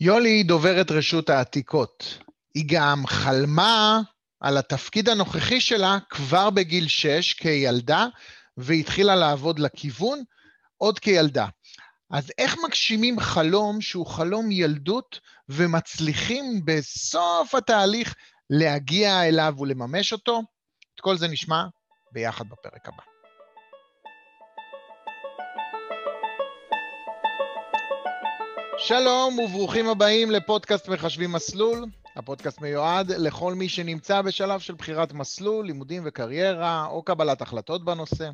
יולי היא דוברת רשות העתיקות. היא גם חלמה על התפקיד הנוכחי שלה כבר בגיל שש כילדה, והתחילה לעבוד לכיוון עוד כילדה. אז איך מגשימים חלום שהוא חלום ילדות ומצליחים בסוף התהליך להגיע אליו ולממש אותו? את כל זה נשמע ביחד בפרק הבא. שלום וברוכים הבאים לפודקאסט מחשבים מסלול. הפודקאסט מיועד לכל מי שנמצא בשלב של בחירת מסלול, לימודים וקריירה או קבלת החלטות בנושא.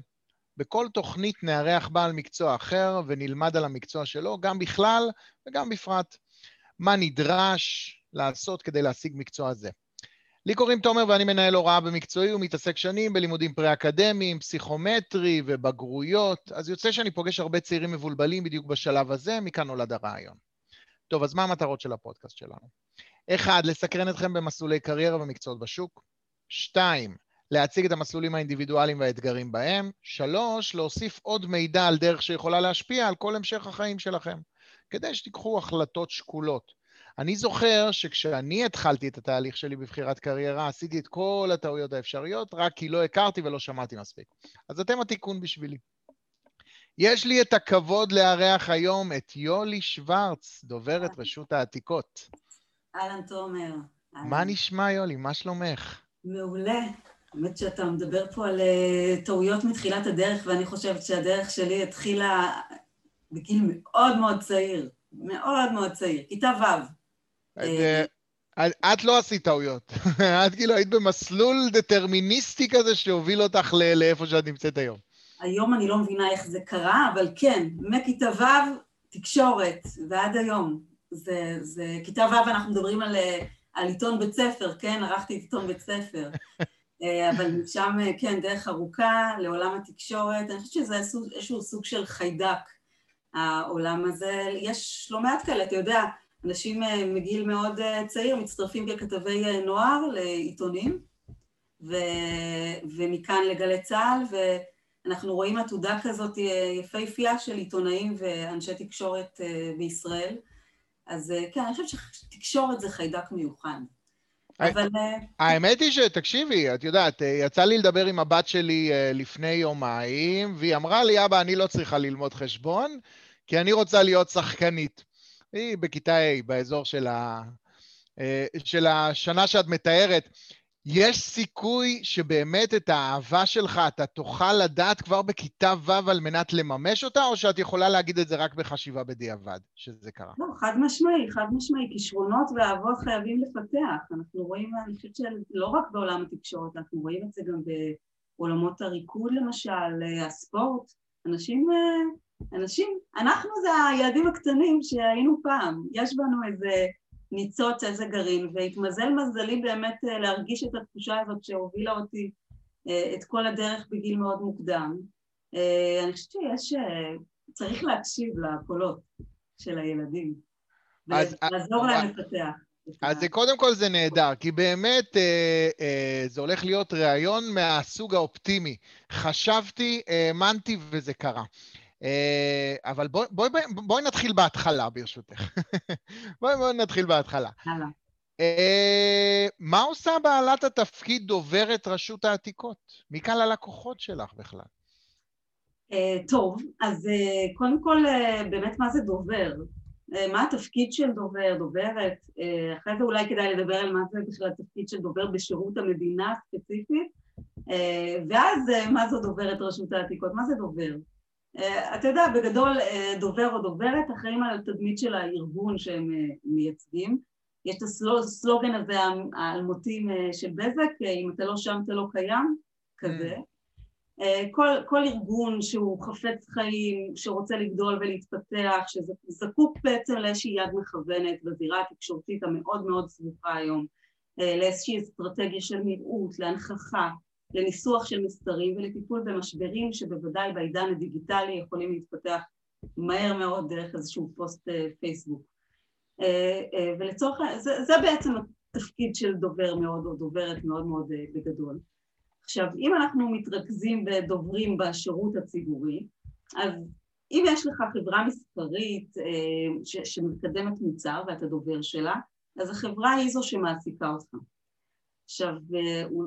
בכל תוכנית נארח בעל מקצוע אחר ונלמד על המקצוע שלו, גם בכלל וגם בפרט. מה נדרש לעשות כדי להשיג מקצוע זה. לי קוראים תומר ואני מנהל הוראה במקצועי ומתעסק שנים בלימודים פרה-אקדמיים, פסיכומטרי ובגרויות, אז יוצא שאני פוגש הרבה צעירים מבולבלים בדיוק בשלב הזה, מכאן נולד הרעיון. טוב, אז מה המטרות של הפודקאסט שלנו? אחד, לסקרן אתכם במסלולי קריירה ומקצועות בשוק. שתיים, להציג את המסלולים האינדיבידואליים והאתגרים בהם. שלוש, להוסיף עוד מידע על דרך שיכולה להשפיע על כל המשך החיים שלכם, כדי שתיקחו החלטות שקולות. אני זוכר שכשאני התחלתי את התהליך שלי בבחירת קריירה, עשיתי את כל הטעויות האפשריות, רק כי לא הכרתי ולא שמעתי מספיק. אז אתם התיקון בשבילי. יש לי את הכבוד לארח היום את יולי שוורץ, דוברת רשות העתיקות. אהלן, תומר. מה נשמע, יולי? מה שלומך? מעולה. האמת שאתה מדבר פה על uh, טעויות מתחילת הדרך, ואני חושבת שהדרך שלי התחילה בגיל מאוד מאוד צעיר. מאוד מאוד צעיר, כיתה ו'. אה, את לא עשית טעויות. את כאילו היית במסלול דטרמיניסטי כזה שהוביל אותך לאיפה שאת נמצאת היום. היום אני לא מבינה איך זה קרה, אבל כן, מכיתה ו', תקשורת, ועד היום. זה, זה, כיתה ו' אנחנו מדברים על, על עיתון בית ספר, כן? ערכתי את עיתון בית ספר. אה, אבל משם, כן, דרך ארוכה לעולם התקשורת. אני חושבת שזה איזשהו סוג של חיידק, העולם הזה. יש לא מעט כאלה, אתה יודע, אנשים אה, מגיל מאוד אה, צעיר מצטרפים ככתבי אה, נוער לעיתונים, ו... ומכאן לגלי צה"ל, ואנחנו רואים עתודה כזאת יפהפייה של עיתונאים ואנשי תקשורת בישראל. אז כן, אני חושבת שתקשורת זה חיידק מיוחד. אבל... האמת היא שתקשיבי, את יודעת, יצא לי לדבר עם הבת שלי לפני יומיים, והיא אמרה לי, אבא, אני לא צריכה ללמוד חשבון, כי אני רוצה להיות שחקנית. היא בכיתה A, באזור של, ה... אה, של השנה שאת מתארת. יש סיכוי שבאמת את האהבה שלך אתה תוכל לדעת כבר בכיתה ו' על מנת לממש אותה, או שאת יכולה להגיד את זה רק בחשיבה בדיעבד, שזה קרה? לא, חד משמעי, חד משמעי. כישרונות ואהבות חייבים לפתח. אנחנו רואים, אני חושבת שלא רק בעולם התקשורת, אנחנו רואים את זה גם בעולמות הריקוד למשל, אה, הספורט. אנשים אה, אנשים, אנחנו זה הילדים הקטנים שהיינו פעם, יש בנו איזה ניצוץ, איזה גרעין, והתמזל מזלי באמת אה, להרגיש את התחושה הזאת שהובילה אותי אה, את כל הדרך בגיל מאוד מוקדם. אה, אני חושבת שיש, צריך להקשיב לקולות של הילדים, ולעזור להם לפתח. אז זה קודם כל זה נהדר, כי באמת אה, אה, זה הולך להיות ראיון מהסוג האופטימי. חשבתי, האמנתי וזה קרה. אה, אבל בואי בוא, בוא, בוא נתחיל בהתחלה, ברשותך. בואי בוא נתחיל בהתחלה. הלאה. Uh, מה עושה בעלת התפקיד דוברת רשות העתיקות? מי כאן הלקוחות שלך בכלל? Uh, טוב, אז קודם כל, באמת מה זה דובר? מה התפקיד של דובר, דוברת? אחרי זה אולי כדאי לדבר על מה זה בכלל התפקיד של דובר בשירות המדינה ספציפית, uh, ואז מה זו דוברת רשות העתיקות? מה זה דובר? אה, אתה יודע, בגדול אה, דובר או דוברת אחראים על התדמית של הארגון שהם אה, מייצגים. יש את הסלוגן הזה האלמותי של בזק, אם אתה לא שם אתה לא קיים, כזה. כל, כל ארגון שהוא חפץ חיים, שרוצה לגדול ולהתפתח, שזקוק בעצם לאיזושהי יד מכוונת בזירה התקשורתית המאוד מאוד סבוכה היום, לאיזושהי אסטרטגיה של נראות, להנכחה, לניסוח של מסתרים ולטיפול במשברים שבוודאי בעידן הדיגיטלי יכולים להתפתח מהר מאוד דרך איזשהו פוסט אה, פייסבוק. אה, אה, ולצורך, זה, זה בעצם התפקיד של דובר מאוד או דוברת מאוד מאוד בגדול. עכשיו, אם אנחנו מתרכזים בדוברים בשירות הציבורי, אז אם יש לך חברה מסחרית שמקדמת מוצר ואתה דובר שלה, אז החברה היא זו שמעסיקה אותך. עכשיו,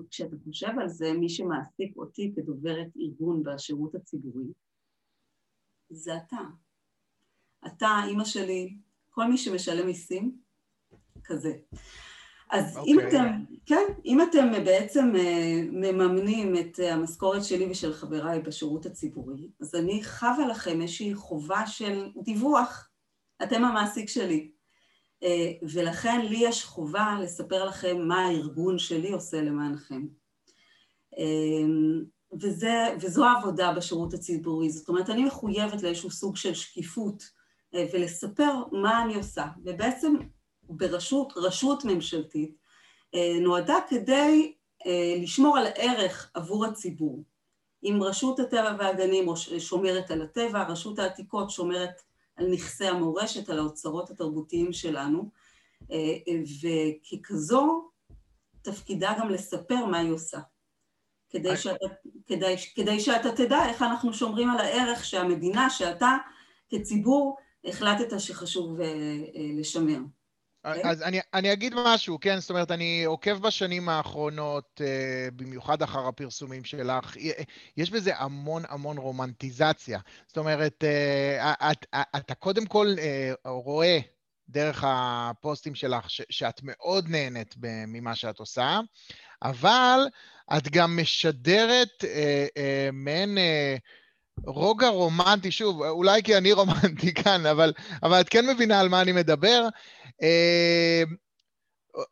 כשאתה חושב על זה, מי שמעסיק אותי כדוברת ארגון בשירות הציבורי, זה אתה. אתה, אימא שלי, כל מי שמשלם מיסים, כזה. אז okay. אם אוקיי. אתם, כן, אם אתם בעצם אה, מממנים את המשכורת שלי ושל חבריי בשירות הציבורי, אז אני חווה לכם איזושהי חובה של דיווח. אתם המעסיק שלי. אה, ולכן לי יש חובה לספר לכם מה הארגון שלי עושה למענכם. אה, וזה, וזו העבודה בשירות הציבורי, זאת אומרת אני מחויבת לאיזשהו סוג של שקיפות ולספר מה אני עושה, ובעצם ברשות, רשות ממשלתית, אה, נועדה כדי אה, לשמור על ערך עבור הציבור. אם רשות הטבע והגנים שומרת על הטבע, רשות העתיקות שומרת על נכסי המורשת, על האוצרות התרבותיים שלנו, אה, וככזו תפקידה גם לספר מה היא עושה. כדי שאתה, כדי, כדי שאתה תדע איך אנחנו שומרים על הערך שהמדינה, שאתה כציבור החלטת שחשוב לשמר. אוקיי? אז אני, אני אגיד משהו, כן? זאת אומרת, אני עוקב בשנים האחרונות, uh, במיוחד אחר הפרסומים שלך, יש בזה המון המון רומנטיזציה. זאת אומרת, uh, את, את, אתה קודם כל uh, רואה דרך הפוסטים שלך ש, שאת מאוד נהנית ממה שאת עושה, אבל את גם משדרת מעין... רוגע רומנטי, שוב, אולי כי אני רומנטי כאן, אבל, אבל את כן מבינה על מה אני מדבר. אה,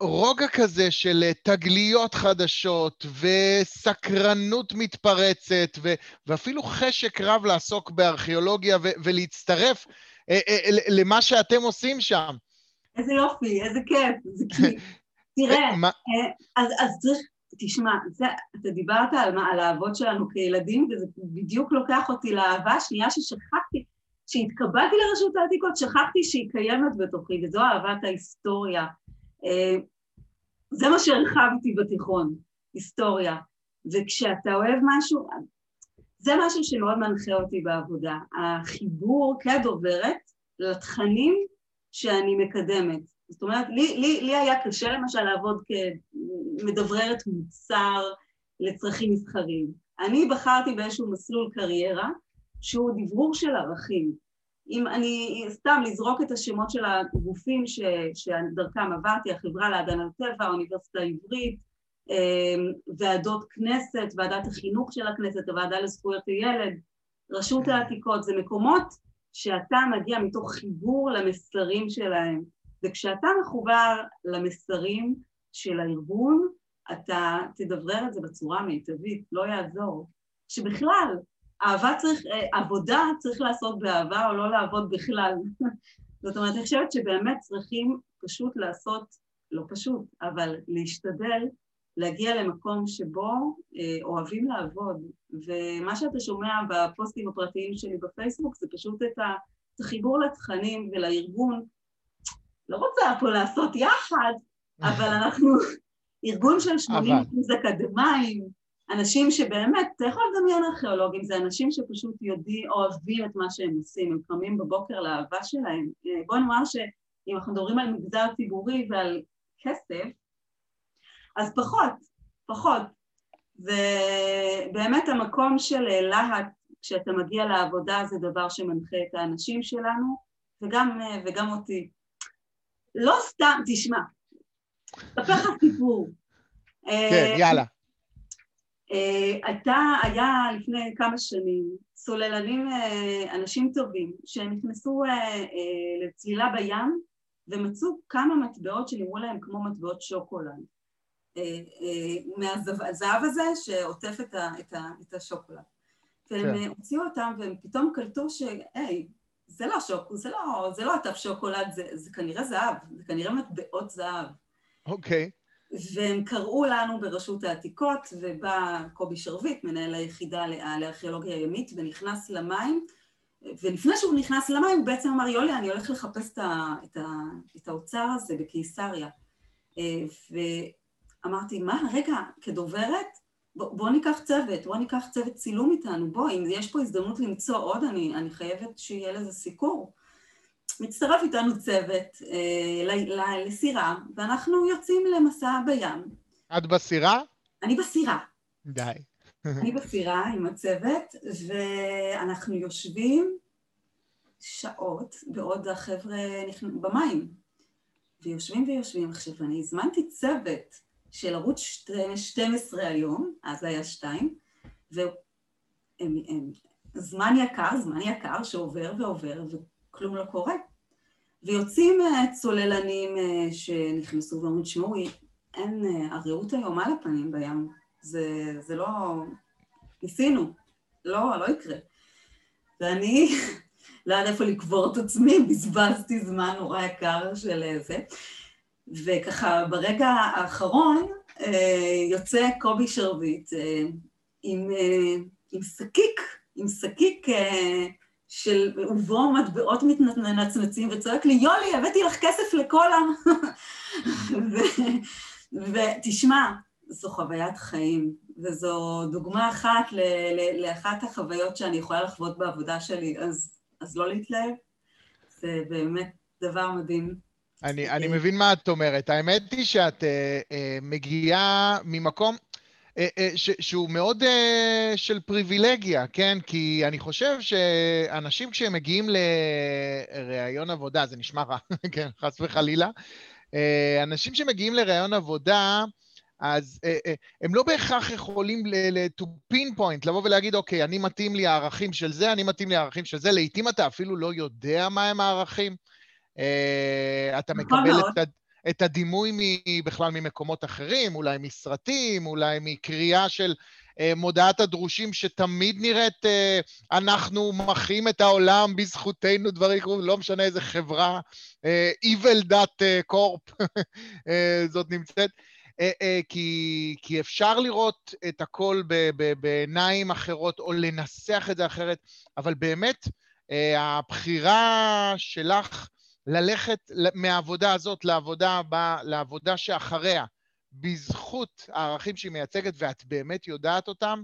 רוגע כזה של תגליות חדשות וסקרנות מתפרצת ו, ואפילו חשק רב לעסוק בארכיאולוגיה ו, ולהצטרף אה, אה, למה שאתם עושים שם. איזה יופי, איזה כיף. זה כי, תראה, אז, אז צריך, תשמע, זה, אתה דיברת על, על האהבות שלנו כילדים, וזה בדיוק לוקח אותי לאהבה השנייה ששכחתי, כשהתקבלתי לרשות העתיקות, שכחתי שהיא קיימת בתוכי, וזו אהבת ההיסטוריה. אה, זה מה שהרחבתי בתיכון, היסטוריה. וכשאתה אוהב משהו, זה משהו שמאוד מנחה אותי בעבודה, החיבור כדוברת לתכנים שאני מקדמת. זאת אומרת, לי, לי, לי היה קשה למשל לעבוד כמדבררת מוצר לצרכים מסחריים. אני בחרתי באיזשהו מסלול קריירה שהוא דברור של ערכים. אם אני, סתם לזרוק את השמות של הגופים ש, שדרכם עברתי, החברה להגנת טבע, האוניברסיטה העברית, אמ, ועדות כנסת, ועדת החינוך של הכנסת, הוועדה לזכויות הילד, רשות כן. העתיקות, זה מקומות שאתה מגיע מתוך חיבור למסרים שלהם, וכשאתה מחובר למסרים של הארגון, אתה תדברר את זה בצורה מיטבית, לא יעזור. שבכלל, אהבה צריך, אה, עבודה צריך לעשות באהבה או לא לעבוד בכלל. זאת אומרת, אני חושבת שבאמת צריכים פשוט לעשות, לא פשוט, אבל להשתדל להגיע למקום שבו אה, אוהבים לעבוד. ומה שאתה שומע בפוסטים הפרטיים שלי בפייסבוק זה פשוט את החיבור לתכנים ולארגון. לא רוצה פה לעשות יחד, אבל אנחנו ארגון של 80 אחוז אקדמאים, אנשים שבאמת, אתה יכול לדמיין ארכיאולוגים, זה אנשים שפשוט יודעים, אוהבים את מה שהם עושים, הם קמים בבוקר לאהבה שלהם. אה, בוא נאמר שאם אנחנו מדברים על מגזר ציבורי ועל כסף, אז פחות, פחות. ובאמת המקום של להט, כשאתה מגיע לעבודה, זה דבר שמנחה את האנשים שלנו, וגם, אה, וגם אותי. לא סתם, תשמע, אספר לך סיפור. כן, יאללה. הייתה, אה, היה לפני כמה שנים סוללנים, אה, אנשים טובים, שהם נכנסו אה, לצלילה בים ומצאו כמה מטבעות שנראו להם כמו מטבעות שוקולד. מהזהב הזה שעוטף את, ה, את, ה, את השוקולד. והם כן. הוציאו אותם והם פתאום קלטו שהי, זה לא שוק, זה לא, זה לא עטף שוקולד, זה, זה כנראה זהב, זה כנראה מטבעות זהב. אוקיי. Okay. והם קראו לנו ברשות העתיקות, ובא קובי שרביט, מנהל היחידה לארכיאולוגיה הימית, ונכנס למים, ולפני שהוא נכנס למים הוא בעצם אמר, יולי, אני הולך לחפש את, ה, את, ה, את האוצר הזה בקיסריה. ואמרתי, מה, רגע, כדוברת? בוא, בוא ניקח צוות, בוא ניקח צוות צילום איתנו, בוא, אם יש פה הזדמנות למצוא עוד, אני, אני חייבת שיהיה לזה סיקור. מצטרף איתנו צוות אה, לסירה, ואנחנו יוצאים למסע בים. את בסירה? אני בסירה. די. אני בסירה עם הצוות, ואנחנו יושבים שעות בעוד החבר'ה במים. ויושבים ויושבים. עכשיו, אני הזמנתי צוות של ערוץ 12 היום, אז היה שתיים, וזמן יקר, זמן יקר שעובר ועובר וכלום לא קורה. ויוצאים אה, צוללנים אה, שנכנסו ואומרים, תשמעו, אין, אה, הרעות היום על הפנים בים, זה, זה לא... ניסינו, לא, לא יקרה. ואני לא יודעת איפה לקבור את עצמי, בזבזתי זמן נורא יקר של זה. וככה ברגע האחרון יוצא קובי שרביט עם, עם שקיק, עם שקיק של ובו מטבעות מנצנצים וצועק לי, יולי, הבאתי לך כסף לקולה. ותשמע, זו חוויית חיים, וזו דוגמה אחת ל- לאחת החוויות שאני יכולה לחוות בעבודה שלי, אז, אז לא להתלהב, זה באמת דבר מדהים. אני, אני מבין מה את אומרת. האמת היא שאת uh, uh, מגיעה ממקום, שהוא מאוד אה, של פריבילגיה, כן? כי אני חושב שאנשים כשהם מגיעים לראיון עבודה, זה נשמע רע, כן, חס וחלילה, אנשים שמגיעים לראיון עבודה, אז הם לא בהכרח יכולים to pinpoint, לבוא ולהגיד, אוקיי, אני מתאים לי הערכים של זה, אני מתאים לי הערכים של זה. לעתים אתה אפילו לא יודע מהם הערכים. אתה נכון מקבל את... את הדימוי בכלל ממקומות אחרים, אולי מסרטים, אולי מקריאה של אה, מודעת הדרושים שתמיד נראית, אה, אנחנו מחיים את העולם בזכותנו, דברים כאלה, לא משנה איזה חברה, אה, Evil Dot Corp אה, זאת נמצאת. אה, אה, כי, כי אפשר לראות את הכל ב, ב, בעיניים אחרות או לנסח את זה אחרת, אבל באמת, אה, הבחירה שלך ללכת מהעבודה הזאת לעבודה הבאה, לעבודה שאחריה, בזכות הערכים שהיא מייצגת, ואת באמת יודעת אותם,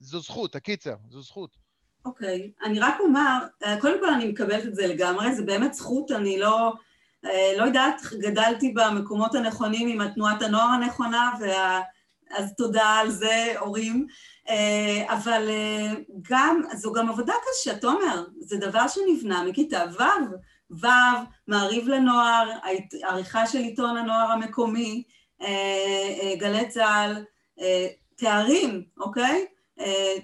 זו זכות, הקיצר, זו זכות. אוקיי, okay. אני רק אומר, אה, קודם כל אני מקבלת את זה לגמרי, זה באמת זכות, אני לא, אה, לא יודעת, גדלתי במקומות הנכונים עם התנועת הנוער הנכונה, וה... אז תודה על זה, הורים. אה, אבל גם, זו גם עבודה קשה, תומר, זה דבר שנבנה מכיתה ו'. ו', מעריב לנוער, עריכה של עיתון הנוער המקומי, אה, אה, גלי צה"ל, אה, תארים, אוקיי?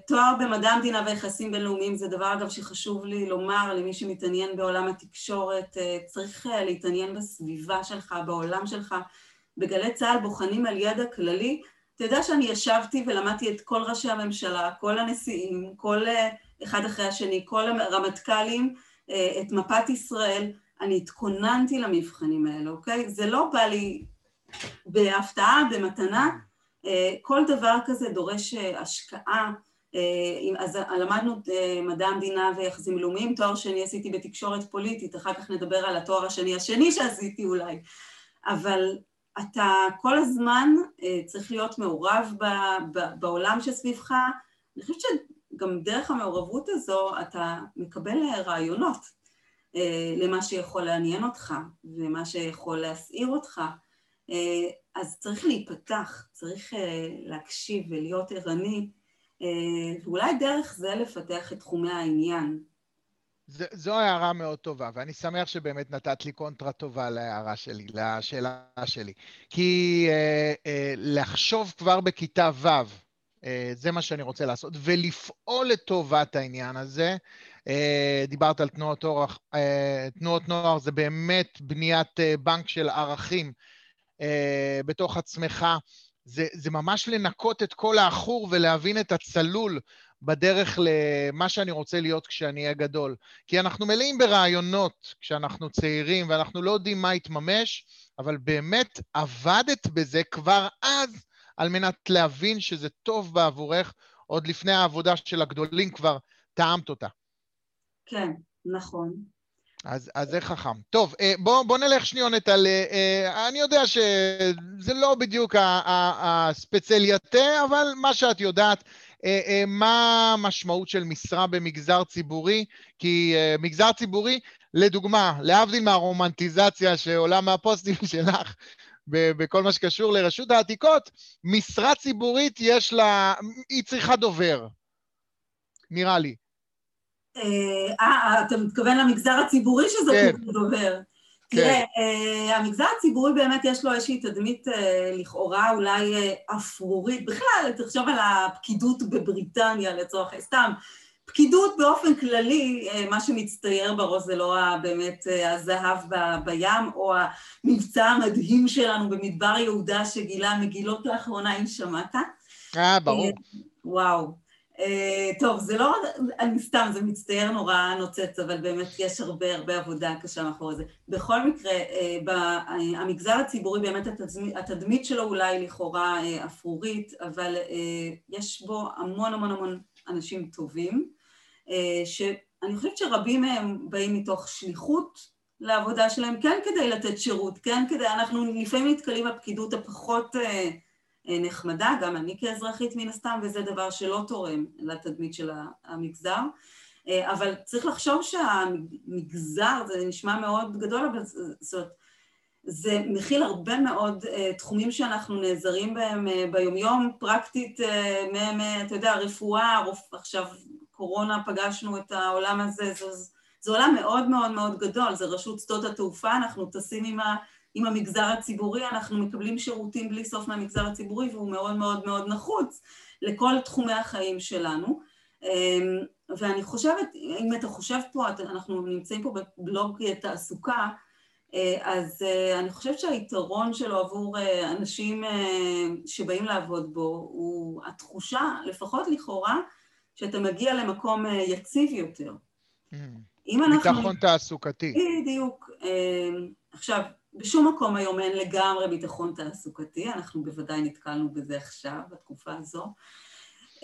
תואר במדע המדינה ויחסים בינלאומיים זה דבר אגב שחשוב לי לומר למי שמתעניין בעולם התקשורת, צריך להתעניין בסביבה שלך, בעולם שלך. בגלי צה"ל בוחנים על ידע כללי. אתה יודע שאני ישבתי ולמדתי את כל ראשי הממשלה, כל הנשיאים, כל אחד אחרי השני, כל הרמטכ"לים, את מפת ישראל, אני התכוננתי למבחנים האלה, אוקיי? זה לא בא לי בהפתעה, במתנה, אה, כל דבר כזה דורש אה, השקעה. אז למדנו מדע המדינה ויחסים לאומיים, תואר שני עשיתי בתקשורת פוליטית, אחר כך נדבר על התואר השני השני שעשיתי אולי, אבל אתה כל הזמן צריך להיות מעורב בעולם שסביבך, אני חושבת גם דרך המעורבות הזו אתה מקבל אה, רעיונות אה, למה שיכול לעניין אותך ומה שיכול להסעיר אותך. אה, אז צריך להיפתח, צריך להקשיב ולהיות ערני, ואולי דרך זה לפתח את תחומי העניין. ז, זו הערה מאוד טובה, ואני שמח שבאמת נתת לי קונטרה טובה להערה שלי, לשאלה שלי. כי אה, אה, לחשוב כבר בכיתה ו' אה, זה מה שאני רוצה לעשות, ולפעול לטובת העניין הזה. אה, דיברת על תנועות, אורח, אה, תנועות נוער, זה באמת בניית בנק של ערכים בתוך עצמך. זה, זה ממש לנקות את כל העכור ולהבין את הצלול בדרך למה שאני רוצה להיות כשאני אהיה גדול. כי אנחנו מלאים ברעיונות כשאנחנו צעירים ואנחנו לא יודעים מה יתממש, אבל באמת עבדת בזה כבר אז על מנת להבין שזה טוב בעבורך, עוד לפני העבודה של הגדולים כבר טעמת אותה. כן, נכון. אז, אז זה חכם. טוב, אה, בוא, בוא נלך שניונת על... אה, אני יודע שזה לא בדיוק הספציאליטה, אבל מה שאת יודעת, אה, מה המשמעות של משרה במגזר ציבורי? כי מגזר ציבורי, לדוגמה, להבדיל מהרומנטיזציה שעולה מהפוסטים שלך, בכל מה שקשור לרשות העתיקות, משרה ציבורית יש לה, היא צריכה דובר, נראה לי. אה, אה, אתה מתכוון למגזר הציבורי שזאת כן. דובר. כן. תראה, אה, המגזר הציבורי באמת יש לו איזושהי תדמית אה, לכאורה אולי אה, אפרורית. בכלל, תחשוב על הפקידות בבריטניה לצורך, סתם, פקידות באופן כללי, אה, מה שמצטייר בראש זה לא באמת אה, הזהב ב, בים, או המבצע המדהים שלנו במדבר יהודה שגילה מגילות לאחרונה, אם שמעת. אה, ברור. אה, וואו. טוב, זה לא, אני סתם, זה מצטייר נורא נוצץ, אבל באמת יש הרבה הרבה עבודה קשה מאחורי זה. בכל מקרה, אה, המגזר הציבורי באמת התדמית, התדמית שלו אולי לכאורה אפרורית, אבל יש בו המון המון המון אנשים טובים, שאני חושבת שרבים מהם באים מתוך שליחות לעבודה שלהם, כן כדי לתת שירות, כן כדי, אנחנו לפעמים נתקלים בפקידות הפחות אה, נחמדה, גם אני כאזרחית מן הסתם, וזה דבר שלא תורם לתדמית של המגזר. אה, אבל צריך לחשוב שהמגזר, זה נשמע מאוד גדול, אבל זאת אומרת, זה מכיל הרבה מאוד תחומים שאנחנו נעזרים בהם ביומיום, פרקטית, uh, אתה יודע, רפואה, רופ... עכשיו קורונה, פגשנו את העולם הזה, זה, זה עולם מאוד מאוד מאוד גדול, זה רשות שדות התעופה, אנחנו טסים עם ה... עם המגזר הציבורי, אנחנו מקבלים שירותים בלי סוף מהמגזר הציבורי והוא מאוד מאוד מאוד נחוץ לכל תחומי החיים שלנו. אמ, ואני חושבת, אם אתה חושב פה, אנחנו נמצאים פה בבלוג תעסוקה, אה, אז אה, אני חושבת שהיתרון שלו עבור אה, אנשים שבאים לעבוד בו הוא התחושה, לפחות לכאורה, שאתה מגיע למקום יציב יותר. Mm. אם אנחנו... ביטחון תעסוקתי. בדיוק. עכשיו, בשום מקום היום אין לגמרי ביטחון תעסוקתי, אנחנו בוודאי נתקלנו בזה עכשיו, בתקופה הזו.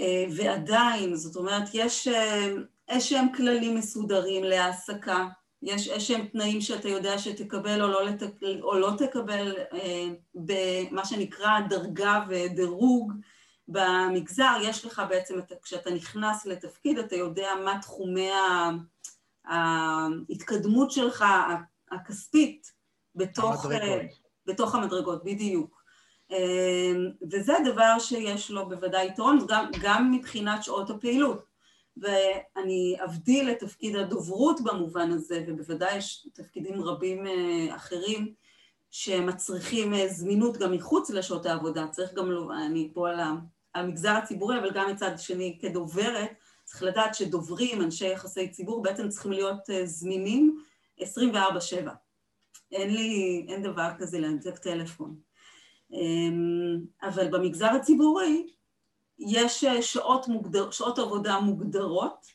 אה, ועדיין, זאת אומרת, יש אה, איזשהם כללים מסודרים להעסקה, יש איזשהם תנאים שאתה יודע שתקבל או לא, לתק... או לא תקבל אה, במה שנקרא דרגה ודירוג במגזר, יש לך בעצם, כשאתה נכנס לתפקיד, אתה יודע מה תחומי ההתקדמות שלך הכספית בתוך המדרגות, בתוך המדרגות בדיוק. Uh, וזה דבר שיש לו בוודאי יתרון, גם, גם מבחינת שעות הפעילות. ואני אבדיל את תפקיד הדוברות במובן הזה, ובוודאי יש תפקידים רבים uh, אחרים שמצריכים uh, זמינות גם מחוץ לשעות העבודה. צריך גם, אני פה על המגזר הציבורי, אבל גם מצד שני כדוברת, צריך לדעת שדוברים, אנשי יחסי ציבור, בעצם צריכים להיות uh, זמינים 24-7. אין לי, אין דבר כזה להנתק טלפון. אמ, אבל במגזר הציבורי יש אה, שעות, מוגדר, שעות עבודה מוגדרות,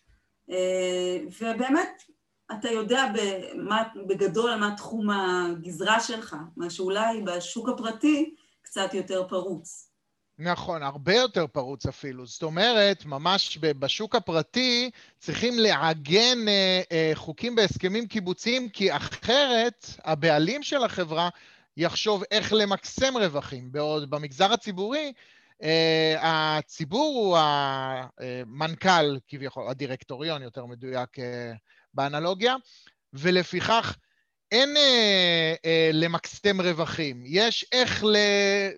אה, ובאמת אתה יודע במה, בגדול מה תחום הגזרה שלך, מה שאולי בשוק הפרטי קצת יותר פרוץ. נכון, הרבה יותר פרוץ אפילו. זאת אומרת, ממש בשוק הפרטי צריכים לעגן אה, אה, חוקים בהסכמים קיבוציים, כי אחרת הבעלים של החברה יחשוב איך למקסם רווחים. בעוד במגזר הציבורי, אה, הציבור הוא המנכ"ל, כביכול, הדירקטוריון יותר מדויק אה, באנלוגיה, ולפיכך אין אה, אה, למקסם רווחים, יש איך ל,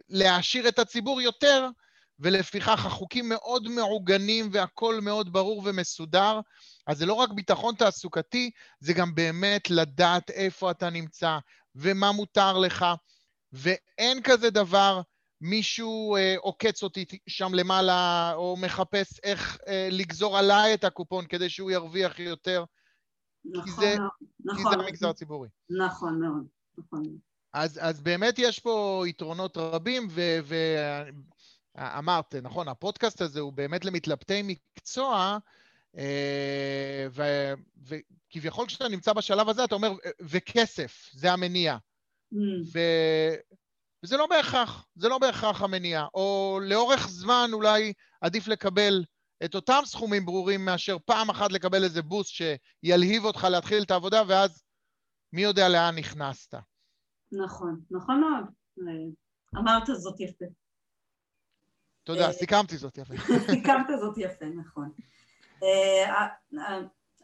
להעשיר את הציבור יותר, ולפיכך החוקים מאוד מעוגנים והכול מאוד ברור ומסודר. אז זה לא רק ביטחון תעסוקתי, זה גם באמת לדעת איפה אתה נמצא ומה מותר לך, ואין כזה דבר, מישהו אה, עוקץ אותי שם למעלה, או מחפש איך אה, לגזור עליי את הקופון כדי שהוא ירוויח יותר. נכון, כי זה, נכון. כי זה המגזר הציבורי. נכון מאוד, נכון. אז, אז באמת יש פה יתרונות רבים, ואמרת, נכון, הפודקאסט הזה הוא באמת למתלבטי מקצוע, אה, וכביכול כשאתה נמצא בשלב הזה, אתה אומר, וכסף, זה המניע. Mm. ו, וזה לא בהכרח, זה לא בהכרח המניע. או לאורך זמן אולי עדיף לקבל את אותם סכומים ברורים מאשר פעם אחת לקבל איזה בוסט שילהיב אותך להתחיל את העבודה, ואז מי יודע לאן נכנסת. נכון, נכון מאוד. אמרת זאת יפה. תודה, סיכמתי זאת יפה. סיכמת זאת יפה, נכון.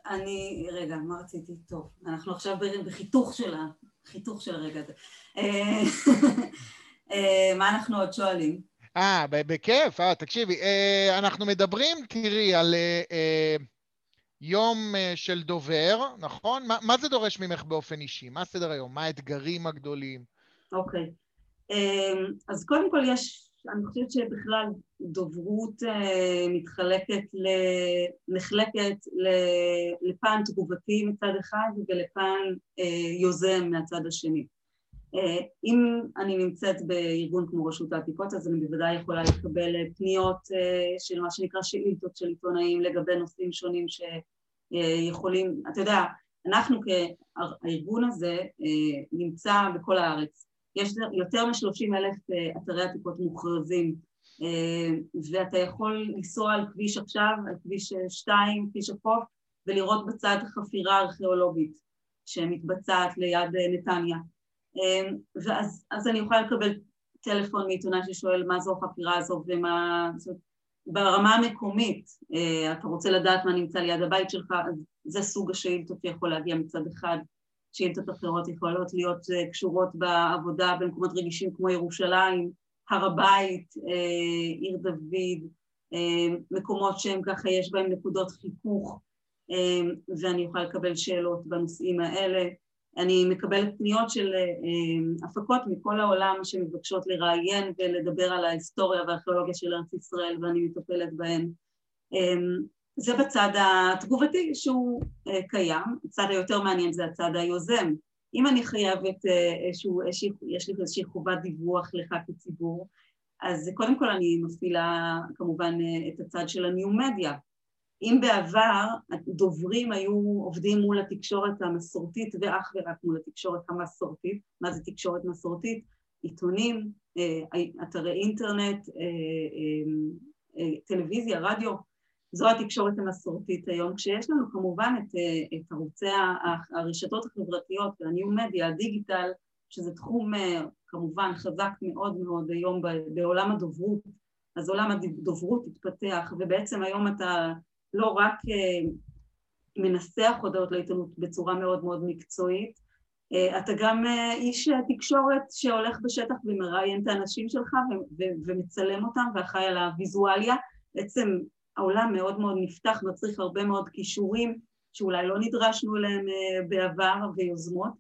אני, מה רציתי? טוב, אנחנו עכשיו בחיתוך של החיתוך של הרגע הזה. אה, אה, מה אנחנו עוד שואלים? אה, בכיף, אה, תקשיבי, אה, אנחנו מדברים, תראי, על יום של דובר, נכון? מה, מה זה דורש ממך באופן אישי? מה סדר היום? מה האתגרים הגדולים? אוקיי. אז קודם כל יש אני חושבת שבכלל דוברות אה, מתחלקת, נחלקת לפן תגובתי מצד אחד ולפן אה, יוזם מהצד השני. אה, אם אני נמצאת בארגון כמו רשות העתיקות אז אני בוודאי יכולה לקבל פניות של מה שנקרא שאילתות של עיתונאים לגבי נושאים שונים שיכולים, אתה יודע, אנחנו כארגון הזה נמצא בכל הארץ יש יותר מ-30 אלף אה, אתרי עתיקות מוכרזים אה, ואתה יכול לנסוע על כביש עכשיו, על כביש 2, כביש החוף, ולראות בצד חפירה ארכיאולוגית שמתבצעת ליד אה, נתניה. ואז אז אני יכולה לקבל טלפון מעיתונאי ששואל מה זו החפירה הזו ומה... זאת אומרת, ברמה המקומית, אתה רוצה לדעת מה נמצא ליד הבית שלך, אז זה סוג השאילתות שיכול להגיע מצד אחד. שאילתות אחרות יכולות להיות אה, קשורות בעבודה במקומות רגישים כמו ירושלים, הר הבית, אה, עיר דוד, אה, מקומות שהם ככה יש בהם נקודות חיכוך ואני יכולה לקבל שאלות בנושאים האלה. אני מקבלת פניות של הפקות מכל העולם שמבקשות לראיין ולדבר על ההיסטוריה והארכיאולוגיה של ארץ ישראל ואני מטפלת בהן. זה בצד התגובתי שהוא אה, קיים, הצד היותר מעניין זה הצד היוזם. אם אני חייבת אה, איזשהו, יש לי איזושהי חובת דיווח לך כציבור, אז קודם כל אני מפעילה כמובן אה, את הצד של הניו-מדיה. אם בעבר הדוברים היו עובדים מול התקשורת המסורתית ואך ורק מול התקשורת המסורתית, מה זה תקשורת מסורתית? עיתונים, אתרי אינטרנט, טלוויזיה, רדיו, זו התקשורת המסורתית היום, כשיש לנו כמובן את, אה, את ערוצי הרשתות החברתיות והניו-מדיה, הדיגיטל, שזה תחום אה, כמובן חזק מאוד מאוד היום בעולם הדוברות, אז עולם הדוברות התפתח, ובעצם היום אתה לא רק אה, מנסח הודעות לעיתונות בצורה מאוד מאוד מקצועית, אתה גם איש תקשורת שהולך בשטח ומראיין את האנשים שלך ומצלם אותם ואחראי על הוויזואליה, בעצם העולם מאוד מאוד נפתח, מצריך הרבה מאוד כישורים שאולי לא נדרשנו אליהם אה, בעבר ויוזמות,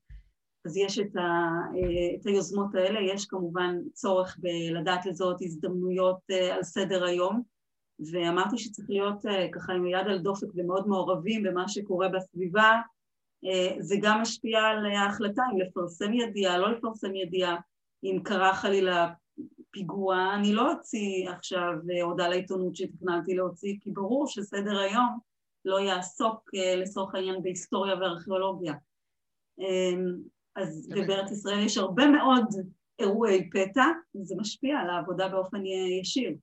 אז יש את, ה, אה, את היוזמות האלה, יש כמובן צורך בלדעת לזהות הזדמנויות אה, על סדר היום, ואמרתי שצריך להיות ככה עם יד על דופק ומאוד מעורבים במה שקורה בסביבה, זה גם משפיע על ההחלטה אם לפרסם ידיעה, לא לפרסם ידיעה, אם קרה חלילה פיגוע, אני לא אוציא עכשיו אה, הודעה לעיתונות שתכננתי להוציא, כי ברור שסדר היום לא יעסוק אה, לצורך העניין בהיסטוריה וארכיאולוגיה. אמ, אז בארץ ישראל יש הרבה מאוד אירועי פתע, וזה משפיע על העבודה באופן ישיר.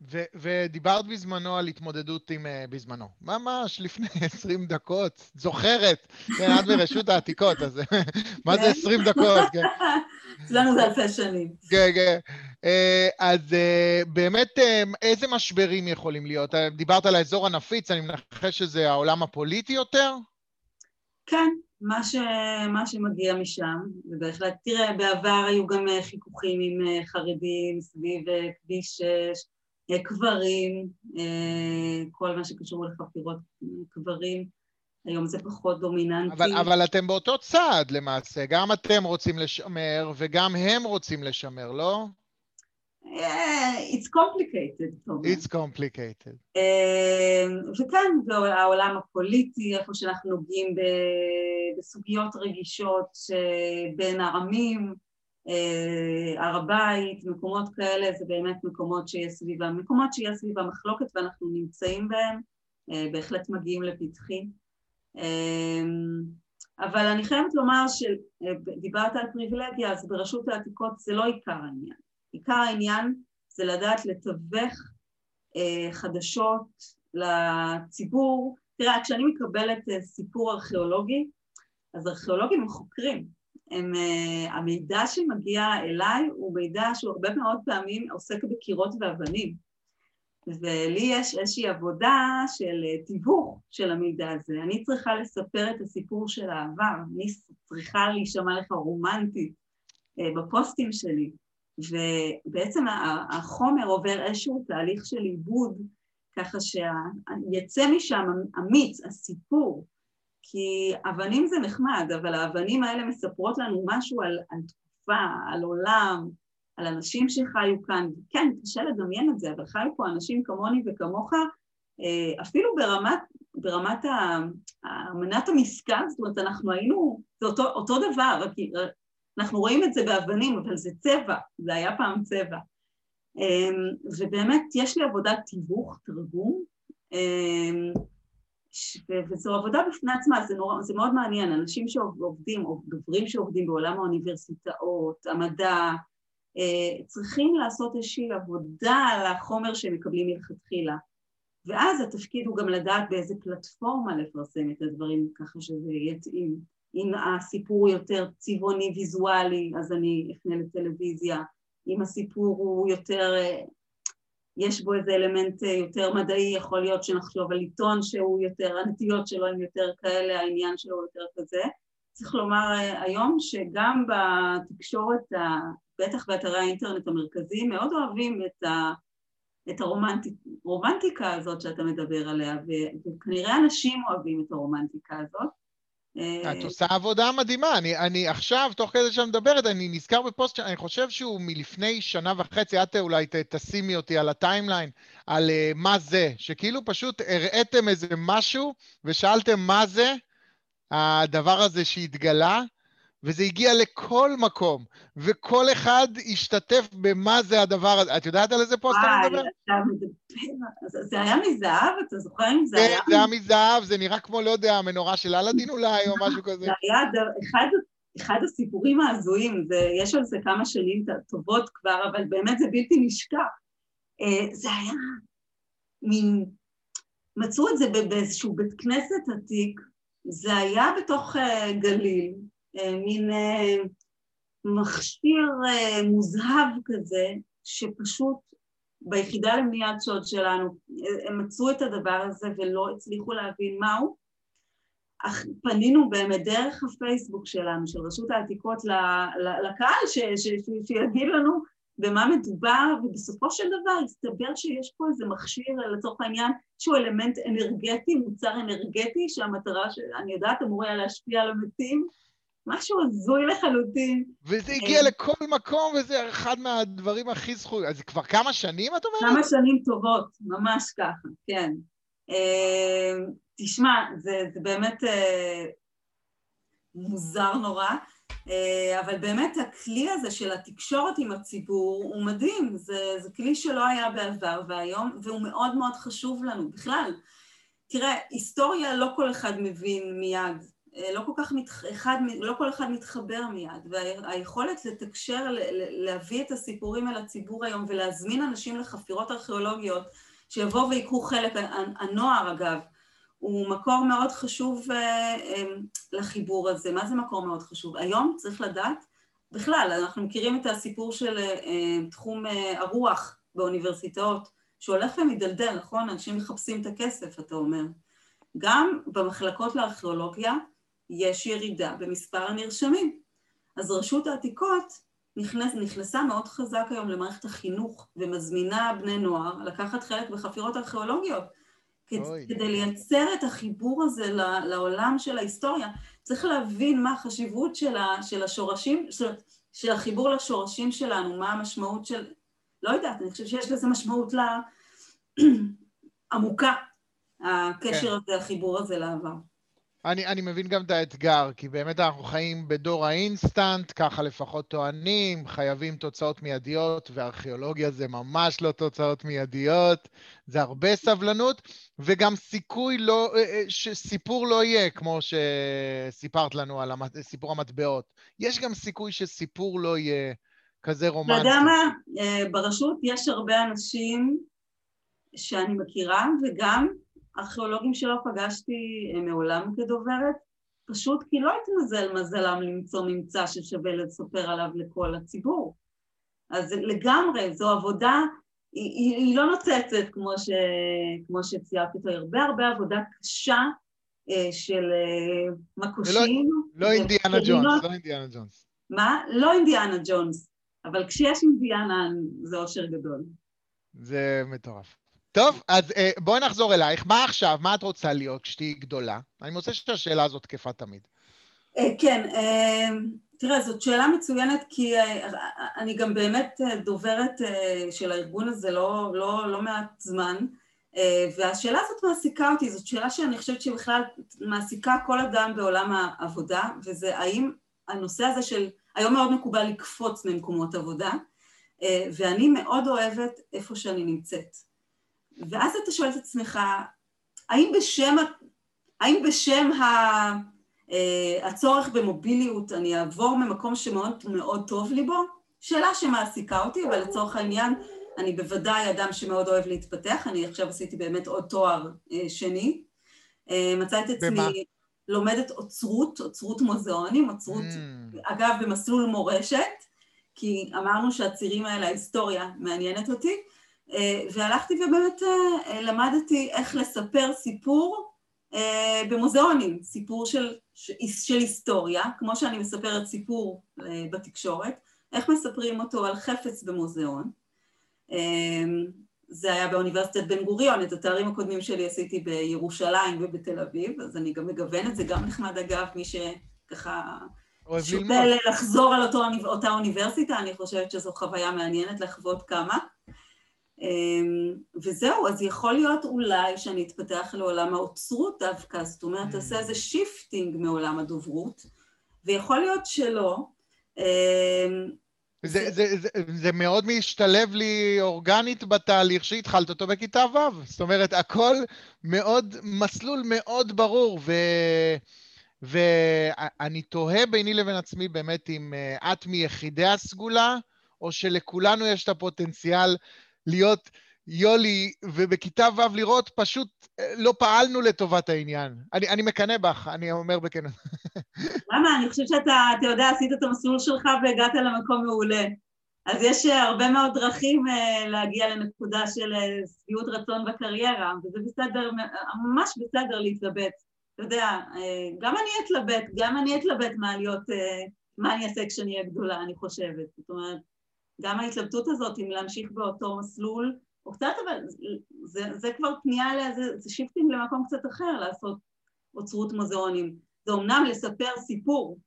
ו- ודיברת בזמנו על התמודדות עם, uh, בזמנו, ממש לפני 20 דקות, זוכרת, כן, את ברשות העתיקות, אז מה זה 20 כן. דקות, כן. אצלנו זה אלפי שנים. כן, כן. Uh, אז uh, באמת, uh, איזה משברים יכולים להיות? דיברת על האזור הנפיץ, אני מנחש שזה העולם הפוליטי יותר? כן, מה, ש... מה שמגיע משם, ובהחלט, תראה, בעבר היו גם חיכוכים עם חרדים סביב כביש 6, קברים, אה, כל מה שקשור לחפירות קברים, היום זה פחות דומיננטי. אבל, אבל אתם באותו צד למעשה, גם אתם רוצים לשמר וגם הם רוצים לשמר, לא? Yeah, it's complicated, תומר. It's complicated. Uh, וכן, העולם הפוליטי, איפה שאנחנו נוגעים בסוגיות רגישות בין אה, הר הבית, מקומות כאלה זה באמת מקומות שיש סביבם, מקומות שיש סביבם מחלוקת ואנחנו נמצאים בהם, אה, בהחלט מגיעים לפתחי. אה, אבל אני חייבת לומר שדיברת על פריבילגיה, אז ברשות העתיקות זה לא עיקר העניין. עיקר העניין זה לדעת לתווך חדשות לציבור. תראה, כשאני מקבלת סיפור ארכיאולוגי, אז ארכיאולוגים הם חוקרים. הם, uh, המידע שמגיע אליי הוא מידע שהוא הרבה מאוד פעמים עוסק בקירות ואבנים. ולי יש איזושהי עבודה של אה, תיווך של המידע הזה. אני צריכה לספר את הסיפור של העבר, אני צריכה להישמע לך רומנטית אה, בפוסטים שלי, ובעצם החומר עובר איזשהו תהליך של עיבוד, ככה שיצא משם אמיץ, הסיפור, כי אבנים זה נחמד, אבל האבנים האלה מספרות לנו משהו על, על תקופה, על עולם, על אנשים שחיו כאן, כן, קשה לדמיין את זה, אבל חיו פה אנשים כמוני וכמוך, אה, אפילו ברמת, ברמת אמנת המסכן, זאת אומרת, אנחנו היינו, זה אותו, אותו דבר, אנחנו רואים את זה באבנים, אבל זה צבע, זה היה פעם צבע. אה, ובאמת, יש לי עבודת תיווך, תרגום, אה, וזו עבודה בפני עצמה, זה, נורא, זה מאוד מעניין, אנשים שעובדים, או דוברים שעובדים בעולם האוניברסיטאות, המדע, אה, צריכים לעשות איזושהי עבודה על החומר שהם מקבלים מלכתחילה. ואז התפקיד הוא גם לדעת באיזה פלטפורמה לפרסם את הדברים ככה שזה יתאים. אם הסיפור יותר צבעוני ויזואלי, אז אני אפנה לטלוויזיה. אם הסיפור הוא יותר, אה, יש בו איזה אלמנט אה, יותר מדעי, יכול להיות שנחשוב על עיתון שהוא יותר, הנטיות שלו הן יותר כאלה, העניין שלו יותר כזה. צריך לומר היום שגם בתקשורת בטח באתרי האינטרנט המרכזיים, מאוד אוהבים את, ה, את הרומנטיקה הזאת שאתה מדבר עליה, וכנראה אנשים אוהבים את הרומנטיקה הזאת. את עושה עבודה מדהימה. אני, אני עכשיו, תוך כדי שאת מדברת, אני נזכר בפוסט שאני חושב שהוא מלפני שנה וחצי, את אולי תשימי אותי על ה timeline, על uh, מה זה, שכאילו פשוט הראיתם איזה משהו ושאלתם מה זה הדבר הזה שהתגלה, וזה הגיע לכל מקום, וכל אחד השתתף במה זה הדבר הזה. את יודעת על איזה פוסט אני מדבר? זה היה מזהב? אתה זוכר אם זה היה... זה היה מזהב, זה נראה כמו, לא יודע, המנורה של אלאדין אולי, או משהו כזה. זה היה אחד... אחד הסיפורים ההזויים, יש על זה כמה שנים טובות כבר, אבל באמת זה בלתי נשכח. אה, זה היה מין... מצאו את זה באיזשהו בית כנסת עתיק, זה היה בתוך אה, גליל, מין אה, מכשיר אה, מוזהב כזה, שפשוט ביחידה למניעת שוד שלנו הם מצאו את הדבר הזה ולא הצליחו להבין מהו. אך פנינו באמת דרך הפייסבוק שלנו, של רשות העתיקות, לקהל ש, ש, ש, שיגיד לנו במה מדובר, ובסופו של דבר הסתבר שיש פה איזה מכשיר, לצורך העניין, שהוא אלמנט אנרגטי, מוצר אנרגטי, שהמטרה, שאני יודעת, אמור היה להשפיע על המתים, משהו הזוי לחלוטין. וזה הגיע אה, לכל מקום, וזה אחד מהדברים הכי זכויים. אז כבר כמה שנים, את אומרת? כמה שנים טובות, ממש ככה, כן. אה, תשמע, זה, זה באמת אה, מוזר נורא, אבל באמת הכלי הזה של התקשורת עם הציבור הוא מדהים, זה, זה כלי שלא היה בעבר והיום, והוא מאוד מאוד חשוב לנו בכלל. תראה, היסטוריה לא כל אחד מבין מיד. אה, לא כל כך מתח... אחד, לא כל אחד מתחבר מיד, והיכולת לתקשר, להביא את הסיפורים אל הציבור היום ולהזמין אנשים לחפירות ארכיאולוגיות שיבואו ויקחו חלק, הנוער אגב, הוא מקור מאוד חשוב אה, אה, לחיבור הזה. מה זה מקור מאוד חשוב? היום צריך לדעת, בכלל, אנחנו מכירים את הסיפור של תחום הרוח באוניברסיטאות, שהולך ומדלדל, נכון? אנשים מחפשים את הכסף, אתה אומר. גם במחלקות לארכיאולוגיה, יש ירידה במספר הנרשמים. אז רשות העתיקות נכנס, נכנסה מאוד חזק היום למערכת החינוך ומזמינה בני נוער לקחת חלק בחפירות ארכיאולוגיות אוי. כדי לייצר את החיבור הזה לעולם של ההיסטוריה. צריך להבין מה החשיבות של, ה, של השורשים, של, של החיבור לשורשים שלנו, מה המשמעות של... לא יודעת, אני חושבת שיש לזה משמעות לה... עמוקה, הקשר כן. הזה, החיבור הזה לעבר. אני, אני מבין גם את האתגר, כי באמת אנחנו חיים בדור האינסטנט, ככה לפחות טוענים, חייבים תוצאות מיידיות, וארכיאולוגיה זה ממש לא תוצאות מיידיות, זה הרבה סבלנות, וגם סיכוי לא, אה, אה, שסיפור לא יהיה, כמו שסיפרת לנו על המת, סיפור המטבעות. יש גם סיכוי שסיפור לא יהיה כזה רומנטי. אתה יודע מה? אה, ברשות יש הרבה אנשים שאני מכירה, וגם ארכיאולוגים שלא פגשתי מעולם כדוברת, פשוט כי לא התמזל מזלם למצוא ממצא ששווה לספר עליו לכל הציבור. אז לגמרי, זו עבודה, היא, היא, היא לא נוצצת כמו, ש, כמו שציירת אותה, היא הרבה הרבה עבודה קשה אה, של אה, מקושים. לא, לא אינדיאנה ג'ונס, לא אינדיאנה ג'ונס. מה? לא אינדיאנה ג'ונס, אבל כשיש אינדיאנה זה אושר גדול. זה מטורף. טוב, אז אה, בואי נחזור אלייך. מה עכשיו? מה את רוצה להיות כשתהיי גדולה? אני מוצא שהשאלה הזאת תקפה תמיד. אה, כן, אה, תראה, זאת שאלה מצוינת, כי אני גם באמת דוברת של הארגון הזה לא, לא, לא מעט זמן, והשאלה הזאת מעסיקה אותי, זאת שאלה שאני חושבת שהיא בכלל מעסיקה כל אדם בעולם העבודה, וזה האם הנושא הזה של, היום מאוד מקובל לקפוץ ממקומות עבודה, ואני מאוד אוהבת איפה שאני נמצאת. ואז אתה שואל את עצמך, האם בשם, האם בשם ה, אה, הצורך במוביליות אני אעבור ממקום שמאוד מאוד טוב לי בו? שאלה שמעסיקה אותי, אבל לצורך העניין אני בוודאי אדם שמאוד אוהב להתפתח, אני עכשיו עשיתי באמת עוד תואר אה, שני. אה, מצאתי את עצמי לומדת אוצרות, אוצרות מוזיאונים, אוצרות, mm. אגב במסלול מורשת, כי אמרנו שהצירים האלה, ההיסטוריה מעניינת אותי, והלכתי ובאמת אה, למדתי איך לספר סיפור אה, במוזיאונים, סיפור של, של היסטוריה, כמו שאני מספרת סיפור בתקשורת, איך מספרים אותו על חפץ במוזיאון. זה היה באוניברסיטת בן גוריון, את התארים הקודמים שלי עשיתי בירושלים ובתל אביב, אז אני גם מגוונת, זה גם נחמד אגב, מי שככה שוקל לחזור על אותו, אותה אוניברסיטה, אני חושבת שזו חוויה מעניינת לחוות כמה. אמ, וזהו, אז יכול להיות אולי שאני אתפתח לעולם האוצרות דווקא, זאת אומרת, תעשה mm. איזה shifting מעולם הדוברות, ויכול להיות שלא. אמ, זה, זה, זה, זה מאוד משתלב לי אורגנית בתהליך שהתחלת אותו בכיתה ו'. זאת אומרת, הכל מאוד, מסלול מאוד ברור, ו... ואני תוהה ביני לבין עצמי באמת אם אה, את מיחידי הסגולה, או שלכולנו יש את הפוטנציאל להיות יולי, ובכיתה ו' לראות, פשוט אה, לא פעלנו לטובת העניין. אני, אני מקנא בך, אני אומר בכנות. למה? אני חושבת שאתה, אתה יודע, עשית את המסלול שלך והגעת למקום מעולה. אז יש אה, הרבה מאוד דרכים uh, להגיע לנקודה של שביעות רצון בקריירה, וזה בסדר, ממש בסדר להתלבט. אתה יודע, גם אני אתלבט, גם אני אתלבט מה להיות, מה אני אעשה כשאני אהיה גדולה, אני חושבת. זאת אומרת, גם ההתלבטות הזאת אם להמשיך באותו מסלול, או קצת, אבל זה, זה כבר פנייה, לזה, זה shifting למקום קצת אחר, לעשות אוצרות מוזיאונים. זה אומנם לספר סיפור,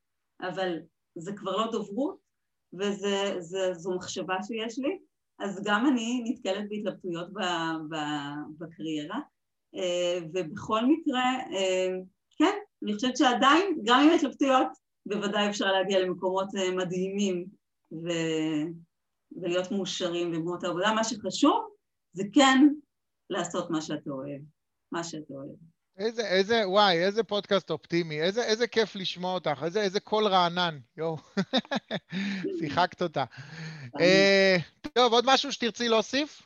אבל זה כבר לא דוברות, וזו מחשבה שיש לי, אז גם אני נתקלת בהתלבטויות ב, ב, בקריירה, אה, ובכל מקרה, אה, כן, אני חושבת שעדיין, גם עם התלבטויות, בוודאי אפשר להגיע למקומות אה, מדהימים, ו... ולהיות מאושרים במקומות העבודה, מה שחשוב זה כן לעשות מה שאתה אוהב, מה שאתה אוהב. איזה, איזה, וואי, איזה פודקאסט אופטימי, איזה, איזה כיף לשמוע אותך, איזה, איזה קול רענן, יואו, שיחקת אותה. אה, טוב, עוד משהו שתרצי להוסיף?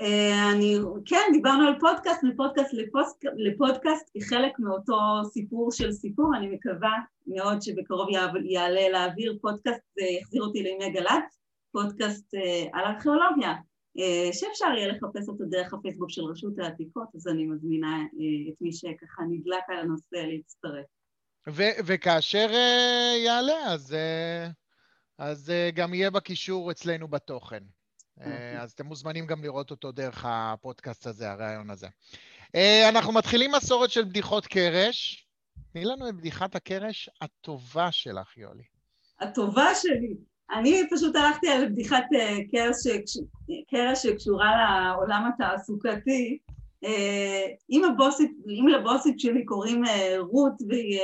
אה, אני, כן, דיברנו על פודקאסט, מפודקאסט לפודקאסט כחלק מאותו סיפור של סיפור, אני מקווה מאוד שבקרוב יעלה לאוויר פודקאסט, זה יחזיר אותי לימי גל"צ. פודקאסט אה, על ארכיאולוגיה, אה, שאפשר יהיה לחפש אותו דרך הפייסבוק של רשות העתיקות, אז אני מזמינה אה, את מי שככה נדלק על הנושא להצטרף. ו- וכאשר uh, יעלה, אז, uh, אז uh, גם יהיה בקישור אצלנו בתוכן. Uh, אז אתם מוזמנים גם לראות אותו דרך הפודקאסט הזה, הרעיון הזה. Uh, אנחנו מתחילים מסורת של בדיחות קרש. תני לנו את בדיחת הקרש הטובה שלך, יולי. הטובה שלי. אני פשוט הלכתי על בדיחת אה, קרש שקשורה לעולם התעסוקתי. אה, אם, הבוסית, אם לבוסית שלי קוראים אה, רות והיא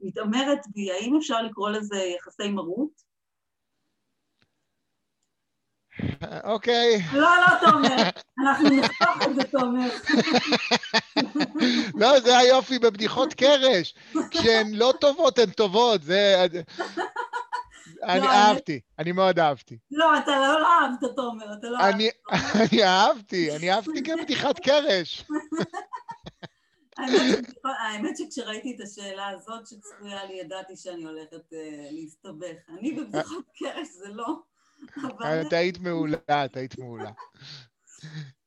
מתעמרת בי, האם אפשר לקרוא לזה יחסי מרות? אוקיי. לא, לא, תומר. אנחנו נחתוך את זה, תומר. לא, זה היופי בבדיחות קרש. כשהן לא טובות, הן טובות. זה... אני לא, אהבתי, אני מאוד אהבתי. לא, אתה לא, לא אהבת, תומר, אתה לא אהבת. אני אהבתי, אני אהבתי בדיחת קרש. האמת שכשראיתי את השאלה הזאת שצפויה לי, ידעתי שאני הולכת אה, להסתבך. אני בבדיחות קרש, זה לא... את היית מעולה, את היית מעולה.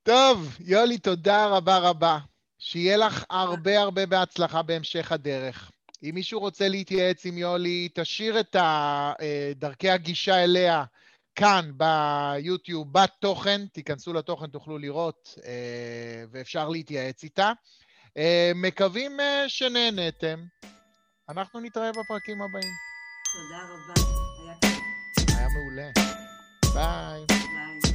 טוב, יולי, תודה רבה רבה. שיהיה לך הרבה הרבה בהצלחה בהמשך הדרך. אם מישהו רוצה להתייעץ עם יולי, תשאיר את אה, דרכי הגישה אליה כאן ביוטיוב, בתוכן, תיכנסו לתוכן, תוכלו לראות, אה, ואפשר להתייעץ איתה. אה, מקווים שנהנתם. אנחנו נתראה בפרקים הבאים. תודה רבה, היה מעולה. ביי. ביי.